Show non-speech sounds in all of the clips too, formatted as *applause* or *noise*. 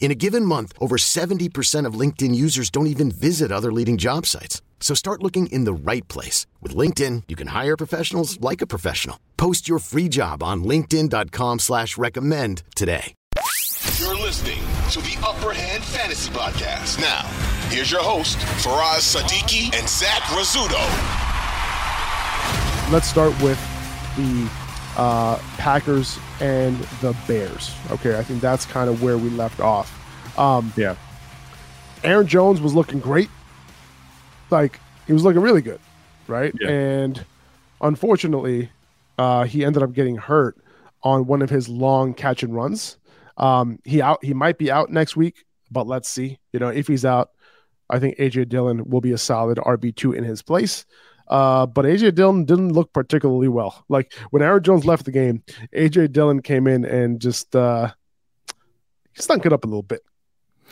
In a given month, over 70% of LinkedIn users don't even visit other leading job sites. So start looking in the right place. With LinkedIn, you can hire professionals like a professional. Post your free job on linkedin.com slash recommend today. You're listening to the Upper Hand Fantasy Podcast. Now, here's your host, Faraz Siddiqi and Zach Rizzuto. Let's start with the uh, Packers and the Bears. Okay, I think that's kind of where we left off. Um, Yeah. Aaron Jones was looking great. Like he was looking really good, right? Yeah. And unfortunately, uh, he ended up getting hurt on one of his long catch and runs. Um, he out. He might be out next week, but let's see. You know, if he's out, I think AJ Dillon will be a solid RB two in his place. Uh, but AJ Dillon didn't look particularly well. Like when Aaron Jones left the game, AJ Dillon came in and just uh, stunk it up a little bit.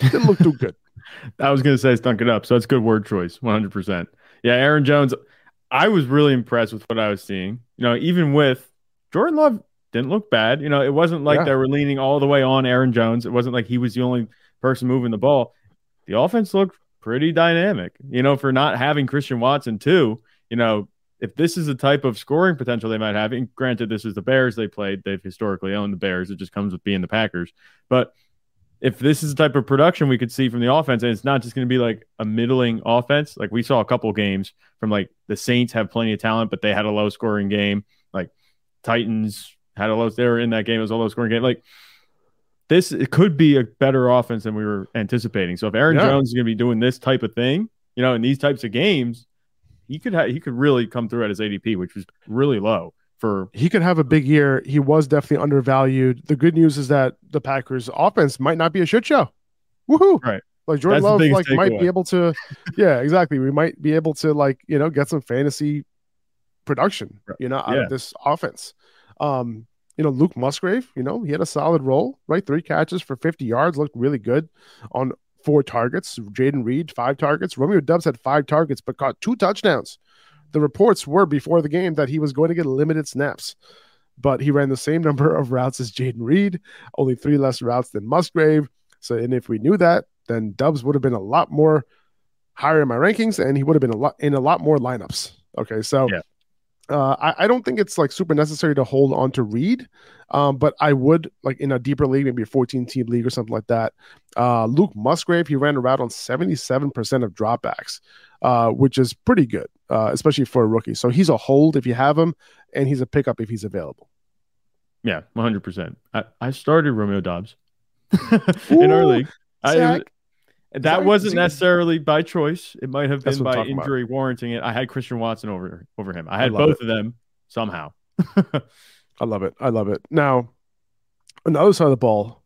Didn't look too good. *laughs* I was going to say stunk it up. So that's good word choice. 100%. Yeah. Aaron Jones, I was really impressed with what I was seeing. You know, even with Jordan Love, didn't look bad. You know, it wasn't like Yeah. they were leaning all the way on Aaron Jones. It wasn't like he was the only person moving the ball. The offense looked pretty dynamic, you know, for not having Christian Watson, too. You know, if this is the type of scoring potential they might have, and granted, this is the Bears they played, they've historically owned the Bears. It just comes with being the Packers. But if this is the type of production we could see from the offense, and it's not just going to be like a middling offense, like we saw a couple games from like the Saints have plenty of talent, but they had a low scoring game. Like Titans had a low, they were in that game, it was a low scoring game. Like this, it could be a better offense than we were anticipating. So if Aaron Yeah. Jones is going to be doing this type of thing, you know, in these types of games, he could ha- he could really come through at his ADP, which was really low for he could have a big year. He was definitely undervalued. The good news is that the Packers offense might not be a shit show. Woohoo. Right. Like Jordan That's Love like might takeaway. be able to yeah, exactly. We might be able to like, you know, get some fantasy production, Right. you know, out Yeah. of this offense. Um, you know, Luke Musgrave, you know, he had a solid role, right? Three catches for 50 yards, looked really good on four targets. Jayden Reed, five targets. Romeo Doubs had five targets, but caught two touchdowns. The reports were before the game that he was going to get limited snaps, but he ran the same number of routes as Jayden Reed, only three less routes than Musgrave. So, and if we knew that, then Doubs would have been a lot more higher in my rankings, and he would have been a lot in a lot more lineups. Okay, so Yeah. uh, I, I don't think it's like super necessary to hold on to Reed, um, but I would like in a deeper league, maybe a 14 team league or something like that. Uh, Luke Musgrave, he ran a route on 77% of dropbacks, uh, which is pretty good, uh, especially for a rookie. So he's a hold if you have him, and he's a pickup if he's available. Yeah, one hundred percent. I I started Romeo Doubs *laughs* in our league. I, that Zach, wasn't necessarily by choice. It might have been by talking about. injury warranting it. I had Christian Watson over over him. I had love both of them somehow. *laughs* I love it. I love it. Now, on the other side of the ball,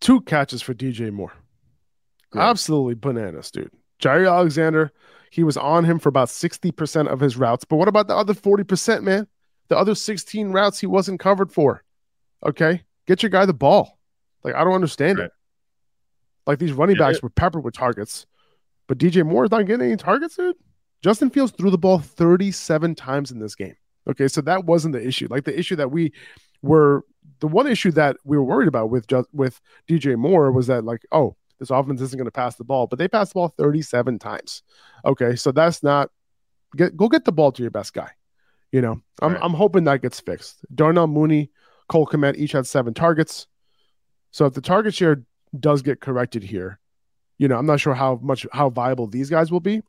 two catches for DJ Moore. Yeah. Absolutely bananas, dude. Jaire Alexander, he was on him for about 60% of his routes. But what about the other 40%, man? The other 16 routes he wasn't covered for. Okay. Get your guy the ball. Like, I don't understand Right. it. Like, these running Yeah. backs were peppered with targets, but DJ Moore is not getting any targets, dude. Justin Fields threw the ball 37 times in this game. Okay. So that wasn't the issue. Like, the issue that we were, the one issue that we were worried about with with DJ Moore was that, like, oh, this offense isn't going to pass the ball, but they passed the ball 37 times. Okay, so that's not get go get the ball to your best guy. You know, I'm Right. I'm hoping that gets fixed. Darnell Mooney, Cole Kmet each had seven targets. So if the target share does get corrected here, you know, I'm not sure how much how viable these guys will be,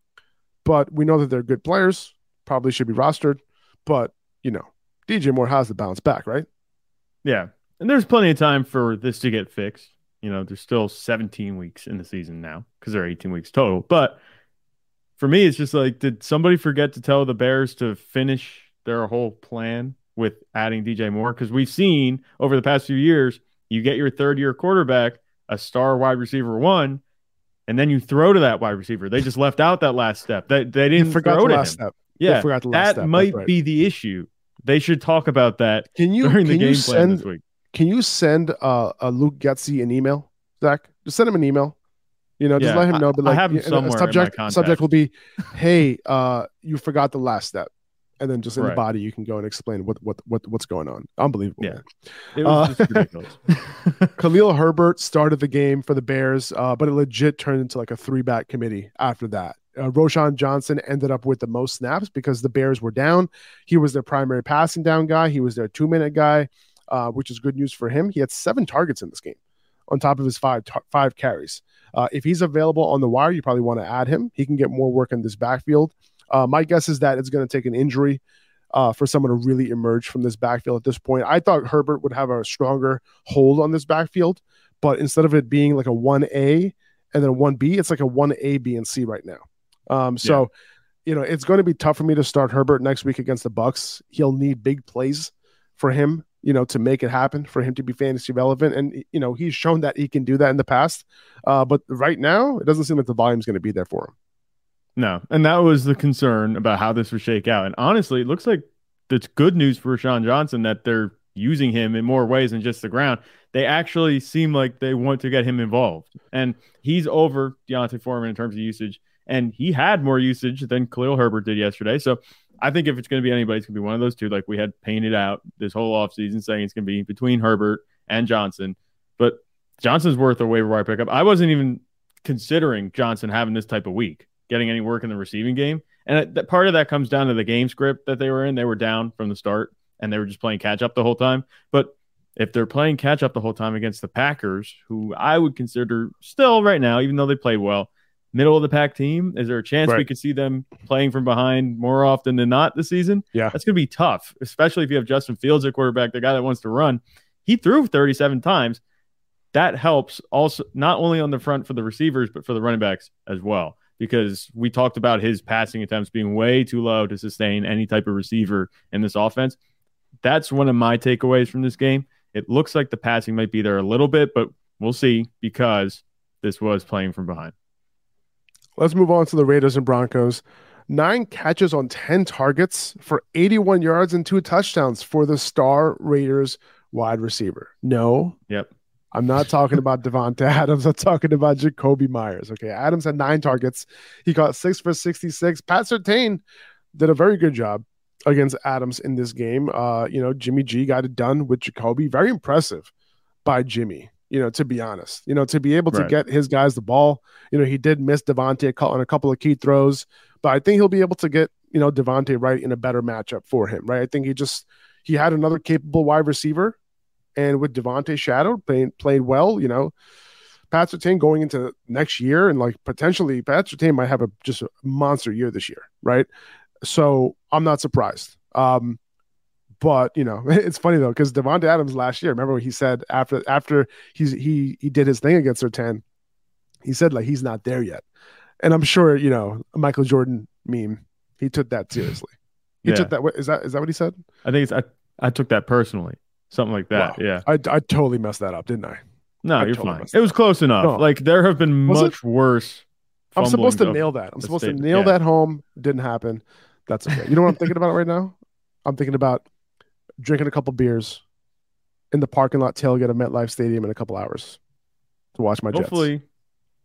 but we know that they're good players, probably should be rostered. But you know, DJ Moore has to bounce back, right? Yeah. And there's plenty of time for this to get fixed. You know, there's still 17 weeks in the season now because there are 18 weeks total. But for me, it's just like, did somebody forget to tell the Bears to finish their whole plan with adding DJ Moore? Because we've seen over the past few years, you get your third year quarterback, a star wide receiver one, and then you throw to that wide receiver. They just left out that last step. They, they didn't forgot throw the last him. step. Yeah, They forgot the last that step. Might right. be the issue. They should talk about that Can you during the game plan this week. Can you send uh, a Luke Getsy an email, Zach? Just send him an email. You know, just Yeah, let him know. I- But I like, have him and the somewhere in my subject subject will be, "Hey, uh, you forgot the last step," and then just in the body you can go and explain what what what what's going on. Unbelievable. Yeah. man. It was Uh, just ridiculous. *laughs* *laughs* Khalil Herbert started the game for the Bears, uh, but it legit turned into like a three back committee after that. Uh, Roschon Johnson ended up with the most snaps because the Bears were down. He was their primary passing down guy. He was their two minute guy, uh, which is good news for him. He had seven targets in this game on top of his five tar- five carries. Uh, if he's available on the wire, you probably want to add him. He can get more work in this backfield. Uh, my guess is that it's going to take an injury uh, for someone to really emerge from this backfield at this point. I thought Herbert would have a stronger hold on this backfield, but instead of it being like a 1A and then a 1B, it's like a 1A, B, and C right now. Um, so, you know, it's going to be tough for me to start Herbert next week against the Bucs. He'll need big plays for him, you know, to make it happen, for him to be fantasy relevant. And, you know, he's shown that he can do that in the past. Uh, but right now, it doesn't seem like the volume's going to be there for him. No, and that was the concern about how this would shake out. And honestly, it looks like it's good news for Sean Johnson that they're using him in more ways than just the ground. They actually seem like they want to get him involved, and he's over D'Onta Foreman in terms of usage, and he had more usage than Khalil Herbert did yesterday. So I think if it's going to be anybody, it's going to be one of those two. Like we had painted out this whole offseason saying it's going to be between Herbert and Johnson, but Johnson's worth a waiver wire pickup. I wasn't even considering Johnson having this type of week, getting any work in the receiving game. And that part of that comes down to the game script that they were in. They were down from the start and they were just playing catch up the whole time. But if they're playing catch up the whole time against the Packers, who I would consider still right now, even though they played well, middle of the pack team, is there a chance we could see them playing from behind more often than not this season? Yeah. That's going to be tough, especially if you have Justin Fields at quarterback, the guy that wants to run. He threw 37 times. That helps also not only on the front for the receivers, but for the running backs as well. Because we talked about his passing attempts being way too low to sustain any type of receiver in this offense. That's one of my takeaways from this game. It looks like the passing might be there a little bit, but we'll see because this was playing from behind. Let's move on to the Raiders and Broncos. Nine catches on 10 targets for 81 yards and two touchdowns for the star Raiders wide receiver. No, Yep. I'm not talking about *laughs* Davante Adams. I'm talking about Jakobi Meyers. Okay. Adams had nine targets. He got six for 66. Pat Surtain did a very good job against Adams in this game. Uh, you know, Jimmy G got it done with Jacoby. Very impressive by Jimmy, you know, to be honest. You know, to be able to Right. get his guys the ball. You know, he did miss Davante on a couple of key throws, but I think he'll be able to get, you know, Davante right in a better matchup for him, right? I think he just he had another capable wide receiver and with Davante Shadow playing played well, you know, Pat Surtain going into next year and like potentially Pat Surtain might have a just a monster year this year, right? So I'm not surprised. Um, but you know, *laughs* it's funny though because Davante Adams last year, remember what he said after after he's he he did his thing against Surtain, he said like he's not there yet, and I'm sure you know a Michael Jordan meme. He took that *laughs* seriously. He Yeah. took that. what- Is that is that what he said? I think it's I, I took that personally. Something like that. Wow. Yeah. I I totally messed that up, didn't I? No, I you're totally fine. It was close enough. No. Like there have been Was it? much worse. I'm supposed to nail that. I'm supposed to nail Yeah. that home. Didn't happen. That's okay. You know what I'm thinking about right now? I'm thinking about drinking a couple beers in the parking lot tailgate of MetLife Stadium in a couple hours to watch my Jets Hopefully,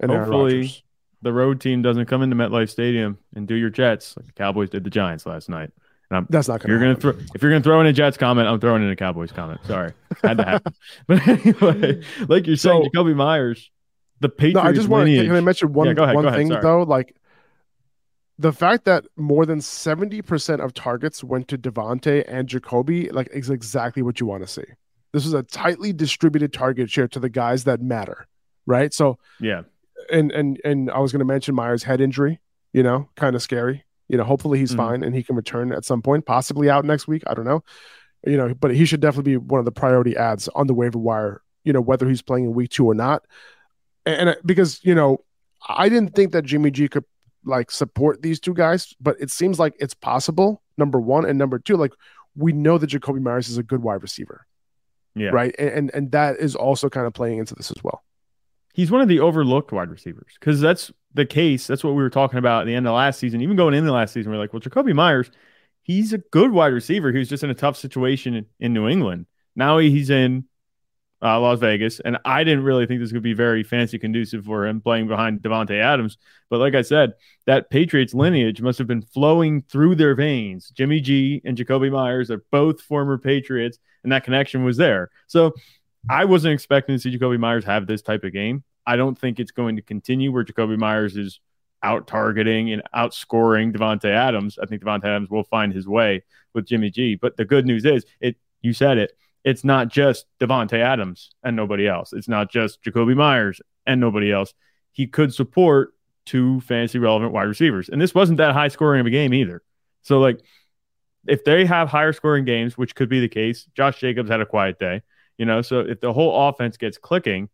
and Aaron hopefully the road team doesn't come into MetLife Stadium and do your Jets like the Cowboys did the Giants last night. And I'm, That's not going you're gonna throw if you're gonna throw in a Jets comment, I'm throwing in a Cowboys comment. Sorry, had to happen. *laughs* but anyway, like you're saying, So- Jakobi Meyers, the Patriots No, I just want to. Can I mention one Yeah, ahead, one ahead, thing though? Like the fact that more than seventy percent of targets went to Davante and Jakobi, like is exactly what you want to see. This is a tightly distributed target share to the guys that matter, right? So yeah, and and and I was going to mention Meyers' head injury. You know, kind of scary. You know, hopefully he's Mhm. fine and he can return at some point, possibly out next week. I don't know. you know, but he should definitely be one of the priority ads on the waiver wire, you know, whether he's playing in week two or not. And, and because, you know, I didn't think that Jimmy G could like support these two guys, but it seems like it's possible. Number one and number two, like we know that Jakobi Meyers is a good wide receiver. Yeah. Right. And, and and that is also kind of playing into this as well. He's one of the overlooked wide receivers because that's the case. That's what we were talking about at the end of last season. Even going into last season, we are like, well, Jakobi Meyers, he's a good wide receiver. He was just in a tough situation in, in New England. Now he's in uh, Las Vegas, and I didn't really think this could be very fancy conducive for him playing behind Davante Adams. But like I said, that Patriots lineage must have been flowing through their veins. Jimmy G and Jakobi Meyers are both former Patriots, and that connection was there. So I wasn't expecting to see Jakobi Meyers have this type of game. I don't think it's going to continue where Jakobi Meyers is out targeting and outscoring Davante Adams. I think Davante Adams will find his way with Jimmy G. But the good news is, it you said it, it's not just Davante Adams and nobody else. It's not just Jakobi Meyers and nobody else. He could support two fantasy relevant wide receivers. And this wasn't that high scoring of a game either. So like if they have higher scoring games, which could be the case, Josh Jacobs had a quiet day, you know, so if the whole offense gets clicking,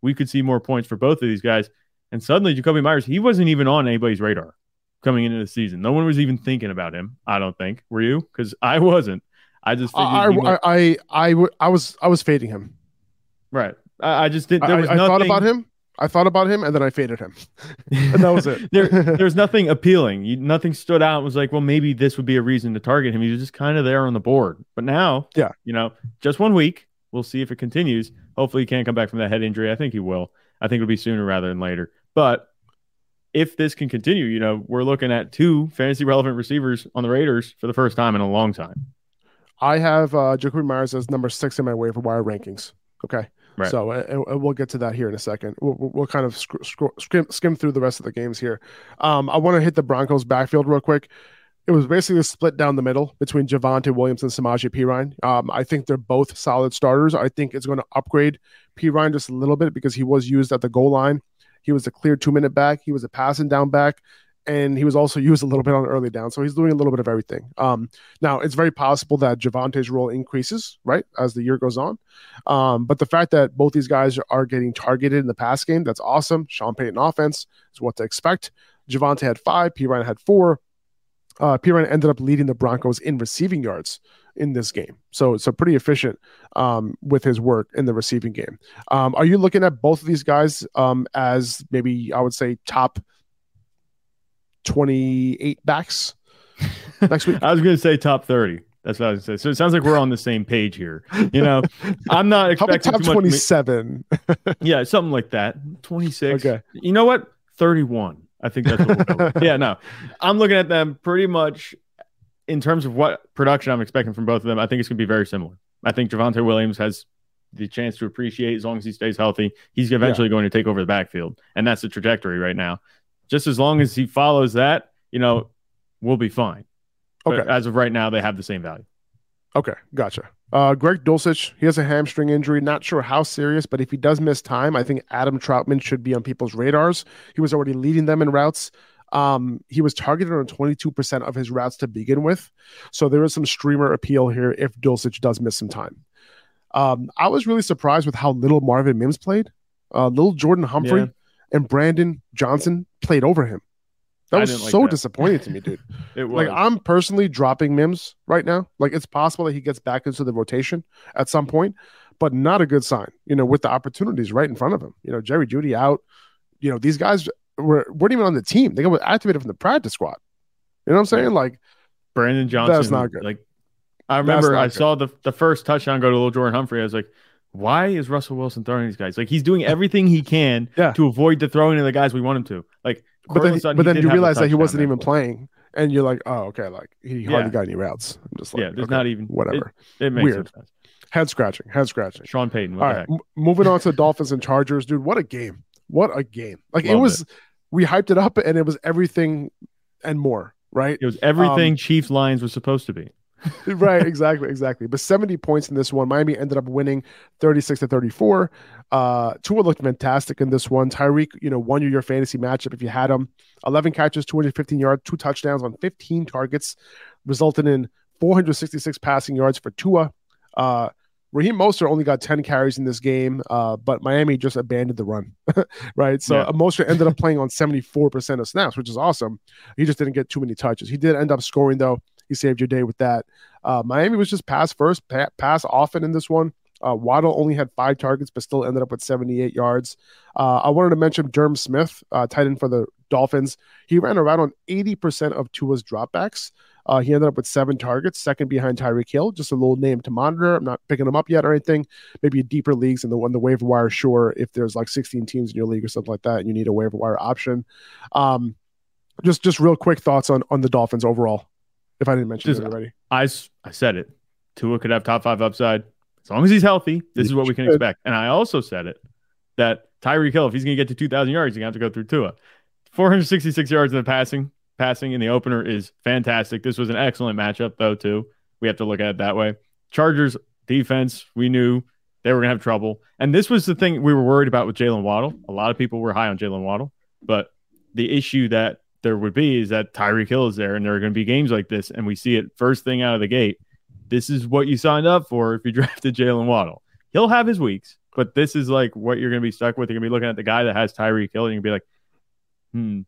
we could see more points for both of these guys. And suddenly, Jakobi Meyers, he wasn't even on anybody's radar coming into the season. No one was even thinking about him. I don't think. Were you? Because I wasn't. I just I, I, I, I, I, was I was fading him. Right. I, I just did. There was I, nothing... Thought about him. I thought about him, and then I faded him, *laughs* and that was it. there, there's nothing appealing. You, nothing stood out. It was like, well, maybe this would be a reason to target him. He was just kind of there on the board. But now, yeah, you know, just one week. We'll see if it continues. Hopefully, he can't come back from that head injury. I think he will. I think it'll be sooner rather than later. But if this can continue, you know, we're looking at two fantasy relevant receivers on the Raiders for the first time in a long time. I have uh, Jakobi Meyers as number six in my waiver wire rankings. Okay. Right. So and, and we'll get to that here in a second. We'll, we'll kind of sc- sc- skim, skim through the rest of the games here. Um, I want to hit the Broncos backfield real quick it was basically a split down the middle between Javonte Williams and Samaje Perine. Um, I think they're both solid starters. I think it's going to upgrade Perine just a little bit because he was used at the goal line. He was a clear two minute back. He was a passing down back. And he was also used a little bit on early down. So he's doing a little bit of everything. Um, now, it's very possible that Javonte's role increases, right, as the year goes on. Um, but the fact that both these guys are getting targeted in the pass game, that's awesome. Sean Payton offense is what to expect. Javonte had five, Perine had four uh, Perine ended up leading the Broncos in receiving yards in this game. So so pretty efficient um, with his work in the receiving game. Um, are you looking at both of these guys um, as maybe I would say top 28 backs next week? *laughs* I was going to say top 30. That's what I was going to say. So it sounds like we're on the same page here. You know, I'm not *laughs* expecting top 27. *laughs* yeah, something like that. 26. Okay. You know what? 31. I think that's what we'll yeah, no. I'm looking at them pretty much in terms of what production I'm expecting from both of them. I think it's going to be very similar. I think Javonte Williams has the chance to appreciate as long as he stays healthy. He's eventually yeah. going to take over the backfield, and that's the trajectory right now. Just as long as he follows that, you know, we'll be fine. Okay. But as of right now, they have the same value. Okay, gotcha. Uh, Greg Dulcich, he has a hamstring injury. Not sure how serious, but if he does miss time, I think Adam Trautman should be on people's radars. He was already leading them in routes. Um, he was targeted on 22% of his routes to begin with. So there is some streamer appeal here if Dulcich does miss some time. Um, I was really surprised with how little Marvin Mims played. Uh, little Jordan Humphrey yeah. And Brandon Johnson played over him. That was like so that. disappointing to me, dude. *laughs* it was. Like I'm personally dropping Mims right now. Like it's possible that he gets back into the rotation at some point, but not a good sign. You know, with the opportunities right in front of him. You know, Jerry Jeudy out. You know, these guys were weren't even on the team. They got activated from the practice squad. You know what I'm saying? Like Brandon Johnson. That's not good. Like I remember I good. saw the the first touchdown go to little Jordan Humphrey. I was like, why is Russell Wilson throwing these guys? Like he's doing everything he can *laughs* yeah. to avoid the throwing of the guys we want him to. Like but then, but then you realize that he wasn't even playing, and you're like, oh, okay, like he hardly yeah. got any routes. I'm just like, yeah, there's okay, not even whatever. It, it makes Weird. Sense. Head scratching, head scratching. Sean Payton. All right, m- moving on to Dolphins and Chargers, dude. What a game! What a game! Like Loved it was, it. we hyped it up, and it was everything and more. Right? It was everything um, Chiefs Lions was supposed to be. *laughs* right, exactly, exactly. But 70 points in this one. Miami ended up winning 36 to 34. Uh, Tua looked fantastic in this one. Tyreek, you know, won you your fantasy matchup if you had him. 11 catches, 215 yards, two touchdowns on 15 targets, resulted in 466 passing yards for Tua. Uh, Raheem Mostert only got 10 carries in this game, uh, but Miami just abandoned the run, *laughs* right? So yeah. Mostert ended up playing on 74% of snaps, which is awesome. He just didn't get too many touches. He did end up scoring, though. He saved your day with that. Uh, Miami was just pass first, pa- pass often in this one. Uh, Waddle only had five targets, but still ended up with 78 yards. Uh, I wanted to mention Durham Smythe, uh, tight end for the Dolphins. He ran around on 80% of Tua's dropbacks. Uh, he ended up with seven targets, second behind Tyreek Hill. Just a little name to monitor. I'm not picking him up yet or anything. Maybe deeper leagues in the on the waiver wire. Sure, if there's like 16 teams in your league or something like that, and you need a waiver wire option. Um, just just real quick thoughts on on the Dolphins overall. If I didn't mention just, it already, I I said it. Tua could have top five upside as long as he's healthy. This is what we can expect. And I also said it that Tyreek Hill, if he's going to get to 2,000 yards, he's going to have to go through Tua. 466 yards in the passing, passing in the opener is fantastic. This was an excellent matchup, though, too. We have to look at it that way. Chargers defense, we knew they were going to have trouble. And this was the thing we were worried about with Jaylen Waddle. A lot of people were high on Jaylen Waddle, but the issue that there would be is that Tyreek Hill is there and there are going to be games like this. And we see it first thing out of the gate. This is what you signed up for if you *laughs* drafted Jaylen Waddle. He'll have his weeks, but this is like what you're going to be stuck with. You're going to be looking at the guy that has Tyreek Hill and you're going to be like, hmm,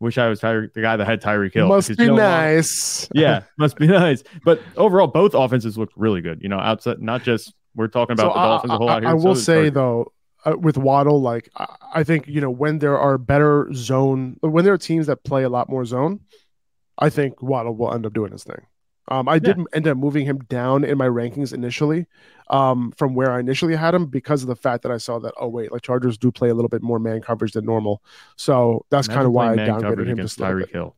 Wish I was Tyreek, the guy that had Tyreek Hill. Must be nice. *laughs* yeah, must be nice. But overall, both offenses look really good. You know, outside not just we're talking about so the I, Dolphins a whole I, lot here. I will so say though, uh, with Waddle, like I, I think you know when there are better zone, when there are teams that play a lot more zone, I think Waddle will end up doing his thing. Um, I did end up moving him down in my rankings initially um, from where I initially had him because of the fact that I saw that, oh, wait, like Chargers do play a little bit more man coverage than normal. So that's kind of why I downgraded him just Tyreek Hill.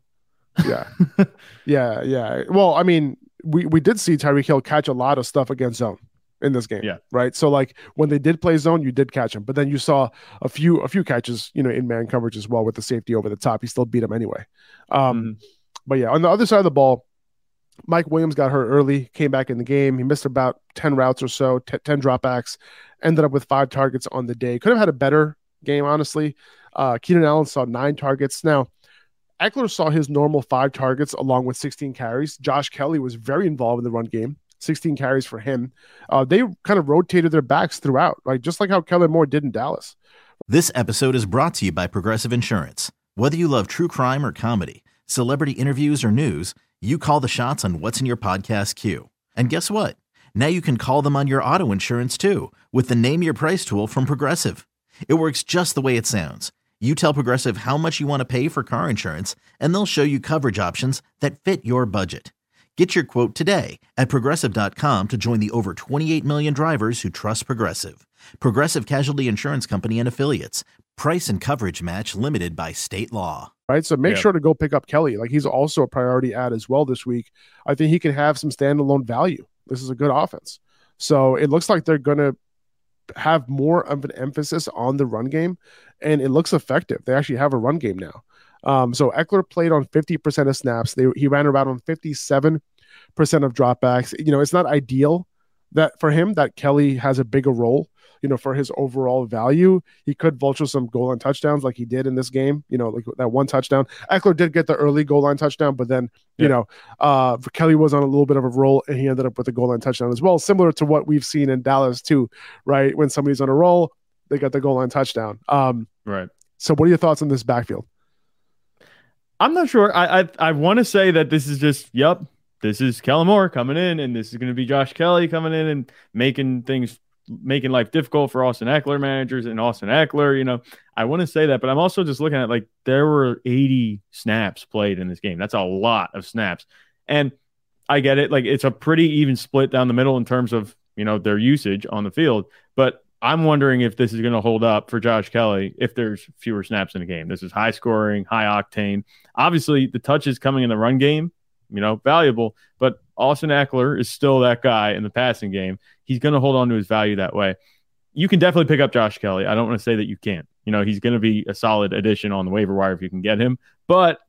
Yeah. *laughs* yeah. Yeah. Well, I mean, we, we did see Tyreek Hill catch a lot of stuff against zone in this game. Yeah. Right. So like when they did play zone, you did catch him, but then you saw a few a few catches, you know, in man coverage as well with the safety over the top. He still beat him anyway. Um, mm-hmm. But yeah, on the other side of the ball, Mike Williams got hurt early, came back in the game. He missed about 10 routes or so, t- 10 dropbacks, ended up with five targets on the day. Could have had a better game, honestly. Uh, Keenan Allen saw nine targets. Now, Ekeler saw his normal five targets along with 16 carries. Josh Kelley was very involved in the run game, 16 carries for him. Uh, they kind of rotated their backs throughout, like Just like how Kellen Moore did in Dallas. This episode is brought to you by Progressive Insurance. Whether you love true crime or comedy, celebrity interviews or news, you call the shots on what's in your podcast queue. And guess what? Now you can call them on your auto insurance too with the Name Your Price tool from Progressive. It works just the way it sounds. You tell Progressive how much you want to pay for car insurance, and they'll show you coverage options that fit your budget. Get your quote today at progressive.com to join the over 28 million drivers who trust Progressive. Progressive Casualty Insurance Company and Affiliates. Price and coverage match limited by state law right? So make sure to go pick up Kelley. Like he's also a priority ad as well this week. I think he can have some standalone value. This is a good offense. So it looks like they're going to have more of an emphasis on the run game, and it looks effective. They actually have a run game now. Um, so Ekeler played on 50% of snaps. They, he ran around on 57% of dropbacks. You know, it's not ideal that for him that Kelley has a bigger role you know, for his overall value, he could vulture some goal line touchdowns like he did in this game. You know, like that one touchdown. Ekeler did get the early goal line touchdown, but then you know, uh, Kelley was on a little bit of a roll and he ended up with a goal line touchdown as well, similar to what we've seen in Dallas too, right? When somebody's on a roll, they got the goal line touchdown. Um, right. So, what are your thoughts on this backfield? I'm not sure. I I, I want to say that this is just yep. This is Kellen Moore coming in, and this is going to be Josh Kelley coming in and making things making life difficult for Austin Ekeler managers and Austin Ekeler. You know, I want to say that, but I'm also just looking at like there were 80 snaps played in this game. That's a lot of snaps. And I get it. Like it's a pretty even split down the middle in terms of, you know, their usage on the field. But I'm wondering if this is going to hold up for Josh Kelley if there's fewer snaps in the game. This is high scoring, high octane. Obviously, the touches coming in the run game, you know, valuable, but Austin Ekeler is still that guy in the passing game. He's going to hold on to his value that way. You can definitely pick up Josh Kelley. I don't want to say that you can't. You know, he's going to be a solid addition on the waiver wire if you can get him. But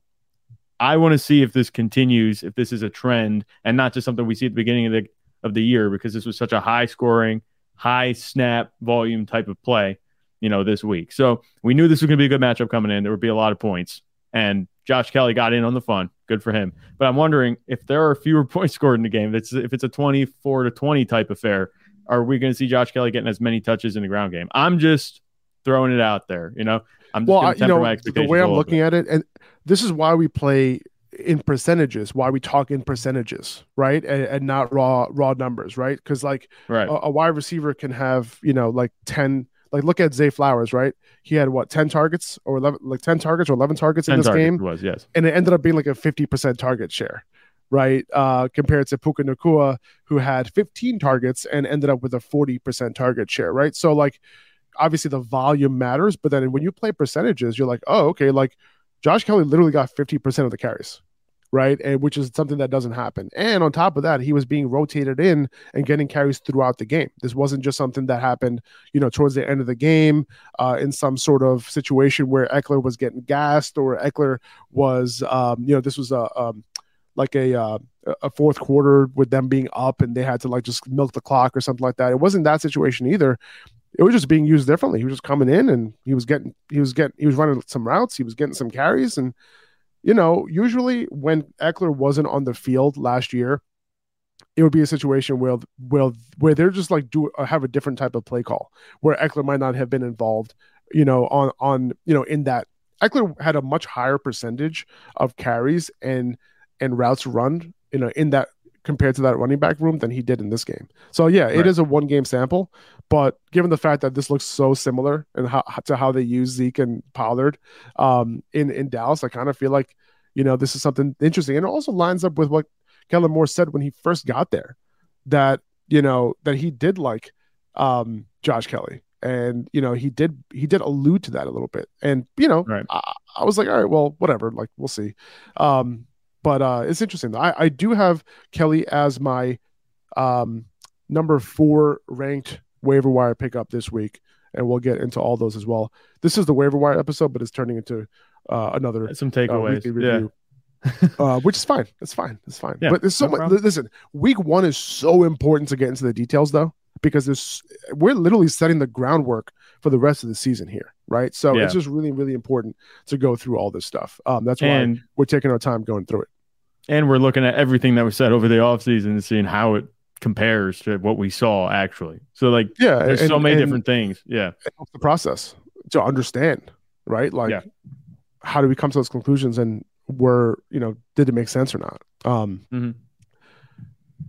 I want to see if this continues, if this is a trend and not just something we see at the beginning of the of the year because this was such a high scoring, high snap volume type of play, you know, this week. So we knew this was going to be a good matchup coming in. There would be a lot of points. And Josh Kelley got in on the fun good for him. But I'm wondering if there are fewer *laughs* points scored in the game. That's if it's a 24 to 20 type affair. Are we going to see Josh Kelley getting as many touches in the ground game? I'm just throwing it out there. You know, I'm just well, going to you know, my the way I'm looking bit. at it, and this is why we play in percentages, why we talk in percentages, right, and, and not raw raw numbers, right? Because like right? a, a wide receiver can have you know like ten. Like look at Zay Flowers, right? He had what ten targets or eleven, like ten targets or eleven targets in this targets game, it was yes. and it ended up being like a fifty percent target share, right? Uh, compared to Puka Nacua, who had fifteen targets and ended up with a forty percent target share, right? So like, obviously the volume matters, but then when you play percentages, you're like, oh, okay, like Josh Kelley literally got 50% of the carries, right? And which is something that doesn't happen. And on top of that, he was being rotated in and getting carries throughout the game. This wasn't just something that happened, you know, towards the end of the game uh, in some sort of situation where Ekeler was getting gassed or Ekeler was, um, you know, this was a, um, like a uh, a fourth quarter with them being up and they had to like just milk the clock or something like that. It wasn't that situation either it was just being used differently. He was just coming in and he was getting he was getting he was running some routes, he was getting some carries, and you know, usually when Ekeler wasn't on the field last year, it would be a situation where where where they're just like do uh, have a different type of play call where Ekeler might not have been involved, you know, on on you know in that Ekeler had a much higher percentage of carries and and routes run, you know, in that compared to that running back room than he did in this game. So yeah, Right. it is a one game sample, but given the fact that this looks so similar and how to how they use Zeke and Pollard um, in in Dallas, I kind of feel like you know this is something interesting, and it also lines up with what Kellen Moore said when he first got there, that you know that he did like um, Josh Kelley, and you know he did he did allude to that a little bit, and you know Right. I, I was like, all right, well, whatever, like we'll see. Um, but uh, it's interesting. I, I do have Kelley as my um, number four ranked waiver wire pickup this week, and we'll get into all those as well. This is the waiver wire episode, but it's turning into uh, another Some uh, takeaways. yeah. review. *laughs* uh, which is fine. It's fine. It's fine. Yeah, but there's so no much. problem. Listen, week one is so important to get into the details, though, because there's we're literally setting the groundwork for the rest of the season here, right? So Yeah. it's just really, really important to go through all this stuff. Um, that's why And we're taking our time going through it. and we're looking at everything that was said over the offseason and seeing how it compares to what we saw actually. So like Yeah, there's and- so many different things. Yeah. the process to understand, right? Like, Yeah. how do we come to those conclusions, and were you know, did it make sense or not? Um, Mhm.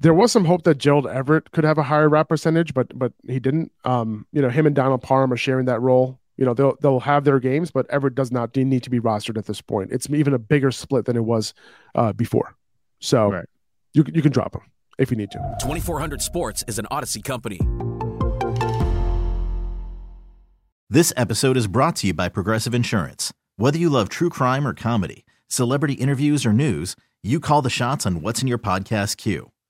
There was some hope that Gerald Everett could have a higher rap percentage, but but he didn't. Um, you know, him and Donald Parham are sharing that role. You know, they'll they'll have their games, but Everett does not need to be rostered at this point. It's even a bigger split than it was uh, before. So Right. you you can drop him if you need to. 2400 Sports is an Audacy company. This episode is brought to you by Progressive Insurance. Whether you love true crime or comedy, celebrity interviews or news, you call the shots on what's in your podcast queue.